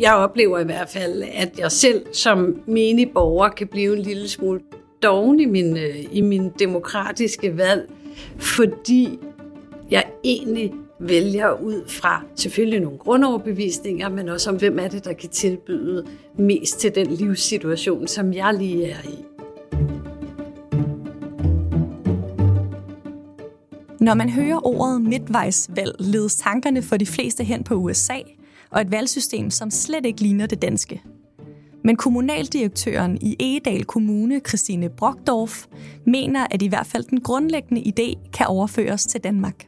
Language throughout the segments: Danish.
Jeg oplever i hvert fald, at jeg selv som menig borger kan blive en lille smule doven i min, øh, i min demokratiske valg, fordi jeg egentlig vælger ud fra selvfølgelig nogle grundoverbevisninger, men også om, hvem er det, der kan tilbyde mest til den livssituation, som jeg lige er i. Når man hører ordet midtvejsvalg, ledes tankerne for de fleste hen på USA og et valgsystem, som slet ikke ligner det danske. Men kommunaldirektøren i Egedal Kommune, Christine Brockdorf, mener, at i hvert fald den grundlæggende idé kan overføres til Danmark.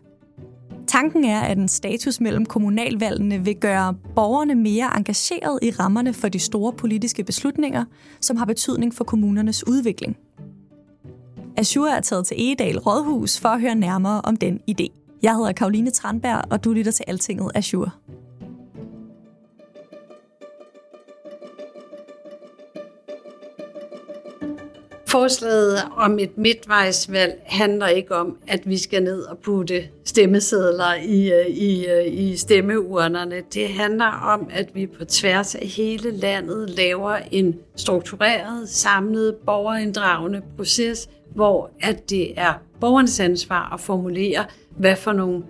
Tanken er, at en status mellem kommunalvalgene vil gøre borgerne mere engageret i rammerne for de store politiske beslutninger, som har betydning for kommunernes udvikling. Azure er taget til Egedal Rådhus for at høre nærmere om den idé. Jeg hedder Karoline Tranberg, og du lytter til Altinget Azure. Forslaget om et midtvejsvalg handler ikke om, at vi skal ned og putte stemmesedler i, øh, i, øh, i stemmeurnerne. Det handler om, at vi på tværs af hele landet laver en struktureret, samlet, borgerinddragende proces, hvor at det er borgernes ansvar at formulere, hvad for nogle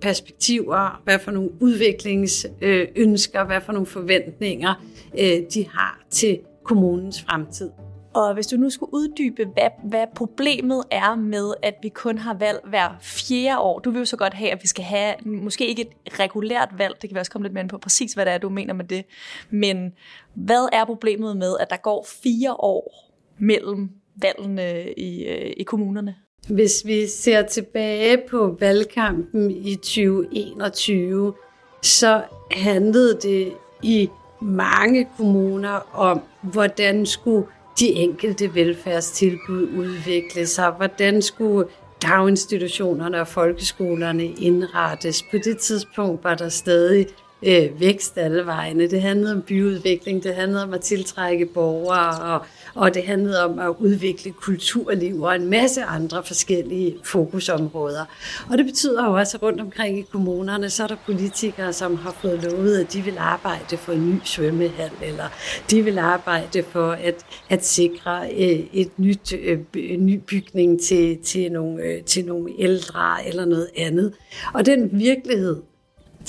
perspektiver, hvad for nogle udviklingsønsker, hvad for nogle forventninger øh, de har til kommunens fremtid. Og hvis du nu skulle uddybe, hvad, hvad problemet er med, at vi kun har valg hver fjerde år. Du vil jo så godt have, at vi skal have måske ikke et regulært valg. Det kan vi også komme lidt mere ind på præcis, hvad det er, du mener med det. Men hvad er problemet med, at der går fire år mellem valgene i, øh, i kommunerne? Hvis vi ser tilbage på valgkampen i 2021, så handlede det i mange kommuner om, hvordan skulle de enkelte velfærdstilbud udvikle sig? Hvordan skulle daginstitutionerne og folkeskolerne indrettes? På det tidspunkt var der stadig øh, vækst alle vegne. Det handlede om byudvikling, det handlede om at tiltrække borgere, og, og det handlede om at udvikle kulturliv og en masse andre forskellige fokusområder. Og det betyder jo også, at rundt omkring i kommunerne, så er der politikere, som har fået lovet, at de vil arbejde for en ny svømmehal, eller de vil arbejde for at, at sikre øh, et nyt, øh, en ny bygning til, til, nogle, øh, til nogle ældre eller noget andet. Og den virkelighed,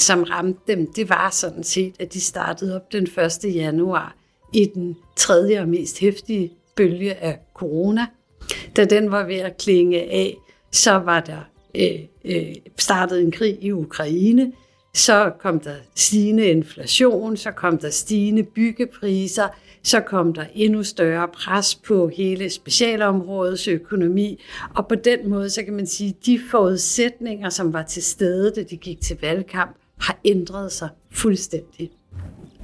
som ramte dem, det var sådan set, at de startede op den 1. januar i den tredje og mest hæftige bølge af corona. Da den var ved at klinge af, så var der øh, øh, startet en krig i Ukraine, så kom der stigende inflation, så kom der stigende byggepriser, så kom der endnu større pres på hele specialområdets økonomi, og på den måde, så kan man sige, at de forudsætninger, som var til stede, da de gik til valgkamp, har ændret sig fuldstændig.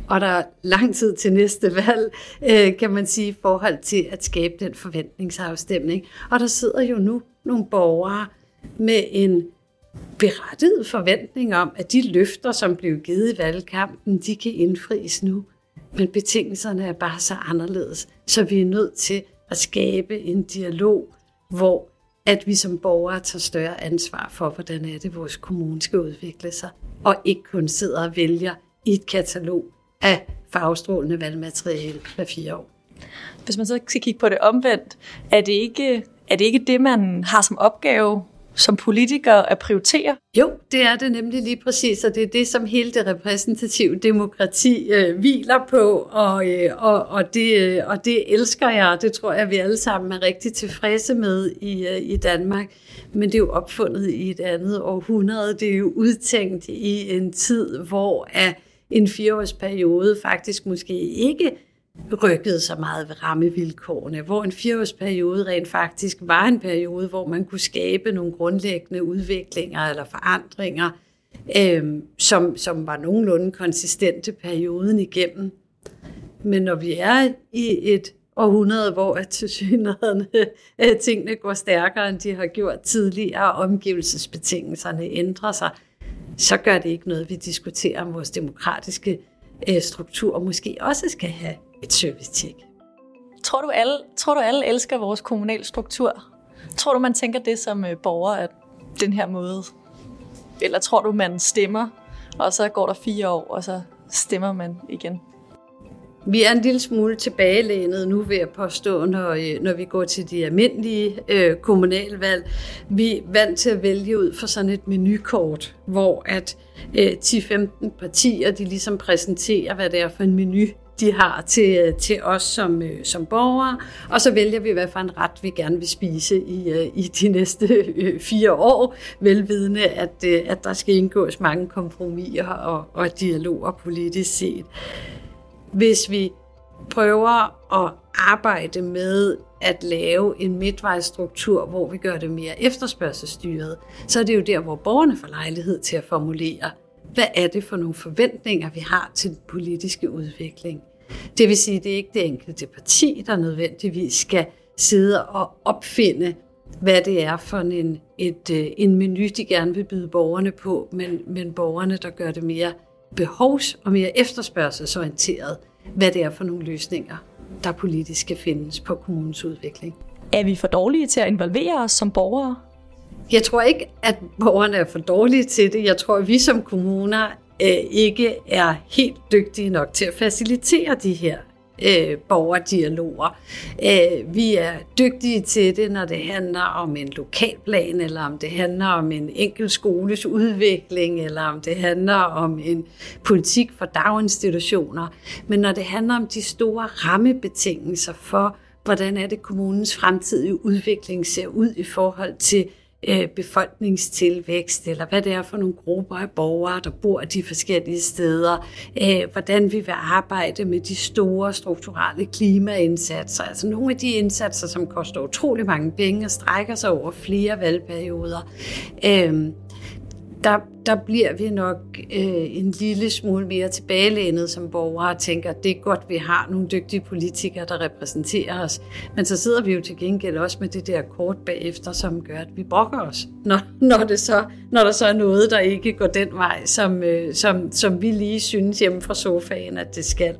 Og der er lang tid til næste valg, øh, kan man sige, i forhold til at skabe den forventningsafstemning. Og der sidder jo nu nogle borgere med en berettiget forventning om, at de løfter, som blev givet i valgkampen, de kan indfries nu. Men betingelserne er bare så anderledes, så vi er nødt til at skabe en dialog, hvor at vi som borgere tager større ansvar for, hvordan er det, vores kommune skal udvikle sig, og ikke kun sidder og vælger i et katalog af farvestrålende valgmateriale hver fire år. Hvis man så skal kigge på det omvendt, er det ikke, er det, ikke det, man har som opgave som politikere at prioritere? Jo, det er det nemlig lige præcis, og det er det, som hele det repræsentative demokrati øh, hviler på, og, øh, og, og, det, øh, og det elsker jeg, det tror jeg, vi alle sammen er rigtig tilfredse med i, øh, i Danmark. Men det er jo opfundet i et andet århundrede, det er jo udtænkt i en tid, hvor at en fireårsperiode faktisk måske ikke rykkede sig meget ved rammevilkårene, hvor en fireårsperiode rent faktisk var en periode, hvor man kunne skabe nogle grundlæggende udviklinger eller forandringer, øh, som, som var nogenlunde konsistente perioden igennem. Men når vi er i et århundrede, hvor at tilsyneladende øh, tingene går stærkere, end de har gjort tidligere, og omgivelsesbetingelserne ændrer sig, så gør det ikke noget, vi diskuterer om vores demokratiske øh, struktur måske også skal have et service-tjek. Tror du, alle, tror du, alle elsker vores kommunal struktur? Tror du, man tænker det som øh, borger, at den her måde? Eller tror du, man stemmer, og så går der fire år, og så stemmer man igen? Vi er en lille smule tilbagelænet nu ved at påstå, når, øh, når vi går til de almindelige øh, kommunalvalg. Vi er vant til at vælge ud for sådan et menukort, hvor at øh, 10-15 partier de ligesom præsenterer, hvad det er for en menu, de har til, til os som, øh, som borgere, og så vælger vi, hvad for en ret vi gerne vil spise i, øh, i de næste øh, fire år, velvidende, at, øh, at der skal indgås mange kompromiser og, og dialoger politisk set. Hvis vi prøver at arbejde med at lave en midtvejsstruktur, hvor vi gør det mere efterspørgselsstyret, så er det jo der, hvor borgerne får lejlighed til at formulere, hvad er det for nogle forventninger, vi har til den politiske udvikling. Det vil sige, det er ikke det enkelte parti, der nødvendigvis skal sidde og opfinde, hvad det er for en, et, øh, en menu, de gerne vil byde borgerne på, men, men borgerne, der gør det mere behovs- og mere efterspørgselsorienteret, hvad det er for nogle løsninger, der politisk skal findes på kommunens udvikling. Er vi for dårlige til at involvere os som borgere? Jeg tror ikke, at borgerne er for dårlige til det. Jeg tror, at vi som kommuner øh, ikke er helt dygtige nok til at facilitere de her øh, borgerdialoger. Øh, vi er dygtige til det, når det handler om en lokalplan, eller om det handler om en enkelt skoles udvikling, eller om det handler om en politik for daginstitutioner. Men når det handler om de store rammebetingelser for, hvordan er det kommunens fremtidige udvikling ser ud i forhold til øh, befolkningstilvækst, eller hvad det er for nogle grupper af borgere, der bor de forskellige steder, øh, hvordan vi vil arbejde med de store strukturelle klimaindsatser, altså nogle af de indsatser, som koster utrolig mange penge og strækker sig over flere valgperioder. Øh, der, der bliver vi nok øh, en lille smule mere tilbagelænet som borgere og tænker, at det er godt, at vi har nogle dygtige politikere, der repræsenterer os. Men så sidder vi jo til gengæld også med det der kort bagefter, som gør, at vi brokker os, når, når, det så, når der så er noget, der ikke går den vej, som, øh, som, som vi lige synes hjemme fra sofaen, at det skal.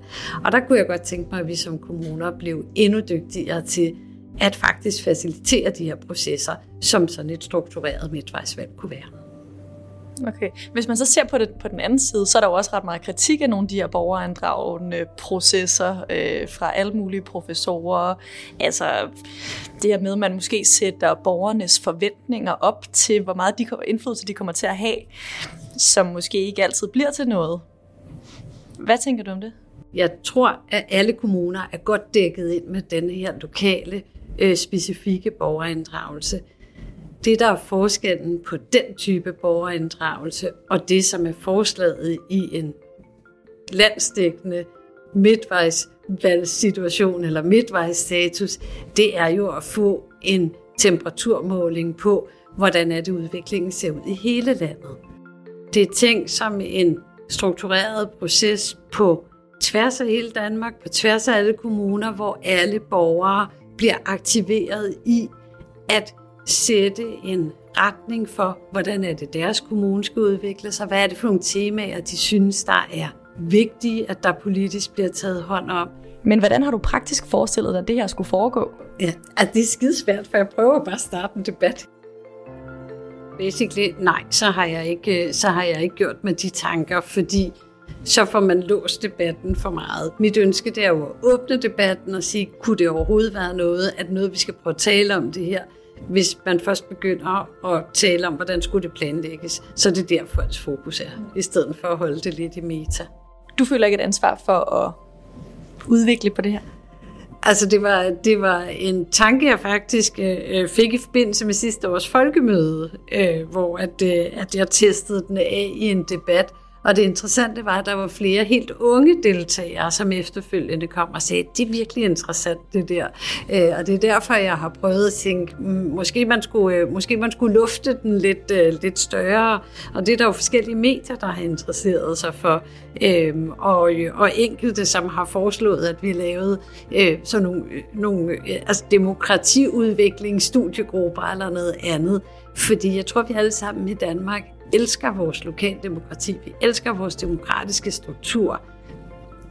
Og der kunne jeg godt tænke mig, at vi som kommuner blev endnu dygtigere til at faktisk facilitere de her processer, som sådan et struktureret midtvejsvalg kunne være. Okay. Hvis man så ser på det på den anden side, så er der jo også ret meget kritik af nogle af de her borgerinddragende processer øh, fra alle mulige professorer. Altså det her med, at man måske sætter borgernes forventninger op til, hvor meget de indflydelse de kommer til at have, som måske ikke altid bliver til noget. Hvad tænker du om det? Jeg tror, at alle kommuner er godt dækket ind med denne her lokale, øh, specifikke borgerinddragelse det, der er forskellen på den type borgerinddragelse og det, som er forslaget i en landsdækkende midtvejsvalgssituation eller midtvejsstatus, det er jo at få en temperaturmåling på, hvordan er det udviklingen ser ud i hele landet. Det er tænkt som en struktureret proces på tværs af hele Danmark, på tværs af alle kommuner, hvor alle borgere bliver aktiveret i at sætte en retning for, hvordan er det deres kommune skal udvikle sig, hvad er det for nogle temaer, de synes, der er vigtige, at der politisk bliver taget hånd om. Men hvordan har du praktisk forestillet dig, at det her skulle foregå? Ja, altså det er skidesvært, for jeg prøver bare at starte en debat. Basically, nej, så har jeg ikke, så har jeg ikke gjort med de tanker, fordi så får man låst debatten for meget. Mit ønske det er jo at åbne debatten og sige, kunne det overhovedet være noget, at noget, vi skal prøve at tale om det her, hvis man først begynder at tale om, hvordan skulle det planlægges, så er det der folks fokus er, i stedet for at holde det lidt i meta. Du føler ikke et ansvar for at udvikle på det her? Altså det var, det var en tanke, jeg faktisk øh, fik i forbindelse med sidste års folkemøde, øh, hvor at, øh, at jeg testede den af i en debat og det interessante var, at der var flere helt unge deltagere, som efterfølgende kom og sagde, det er virkelig interessant det der. Øh, og det er derfor, jeg har prøvet at tænke, mm, måske man skulle, øh, måske man skulle lufte den lidt, øh, lidt større. Og det er der jo forskellige medier, der har interesseret sig for. Øhm, og, og enkelte, som har foreslået, at vi lavede sådan nogle, nogle altså demokratiudvikling, studiegrupper eller noget andet. Fordi jeg tror, vi alle sammen i Danmark elsker vores lokaldemokrati, vi elsker vores demokratiske struktur,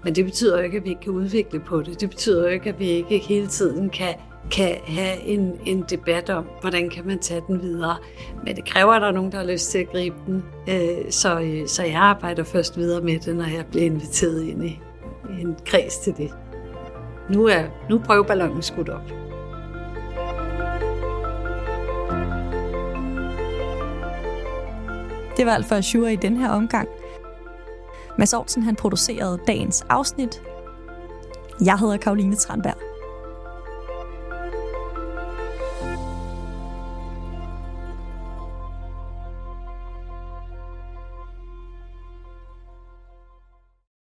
men det betyder jo ikke, at vi ikke kan udvikle på det. Det betyder jo ikke, at vi ikke hele tiden kan, kan have en, en debat om, hvordan kan man tage den videre. Men det kræver, at der er nogen, der har lyst til at gribe den. Øh, så, øh, så jeg arbejder først videre med det, når jeg bliver inviteret ind i, en kreds til det. Nu er, nu prøver ballonen skudt op. Det var alt for Azure i den her omgang. Mads Aarhusen, han producerede dagens afsnit. Jeg hedder Karoline Tranberg.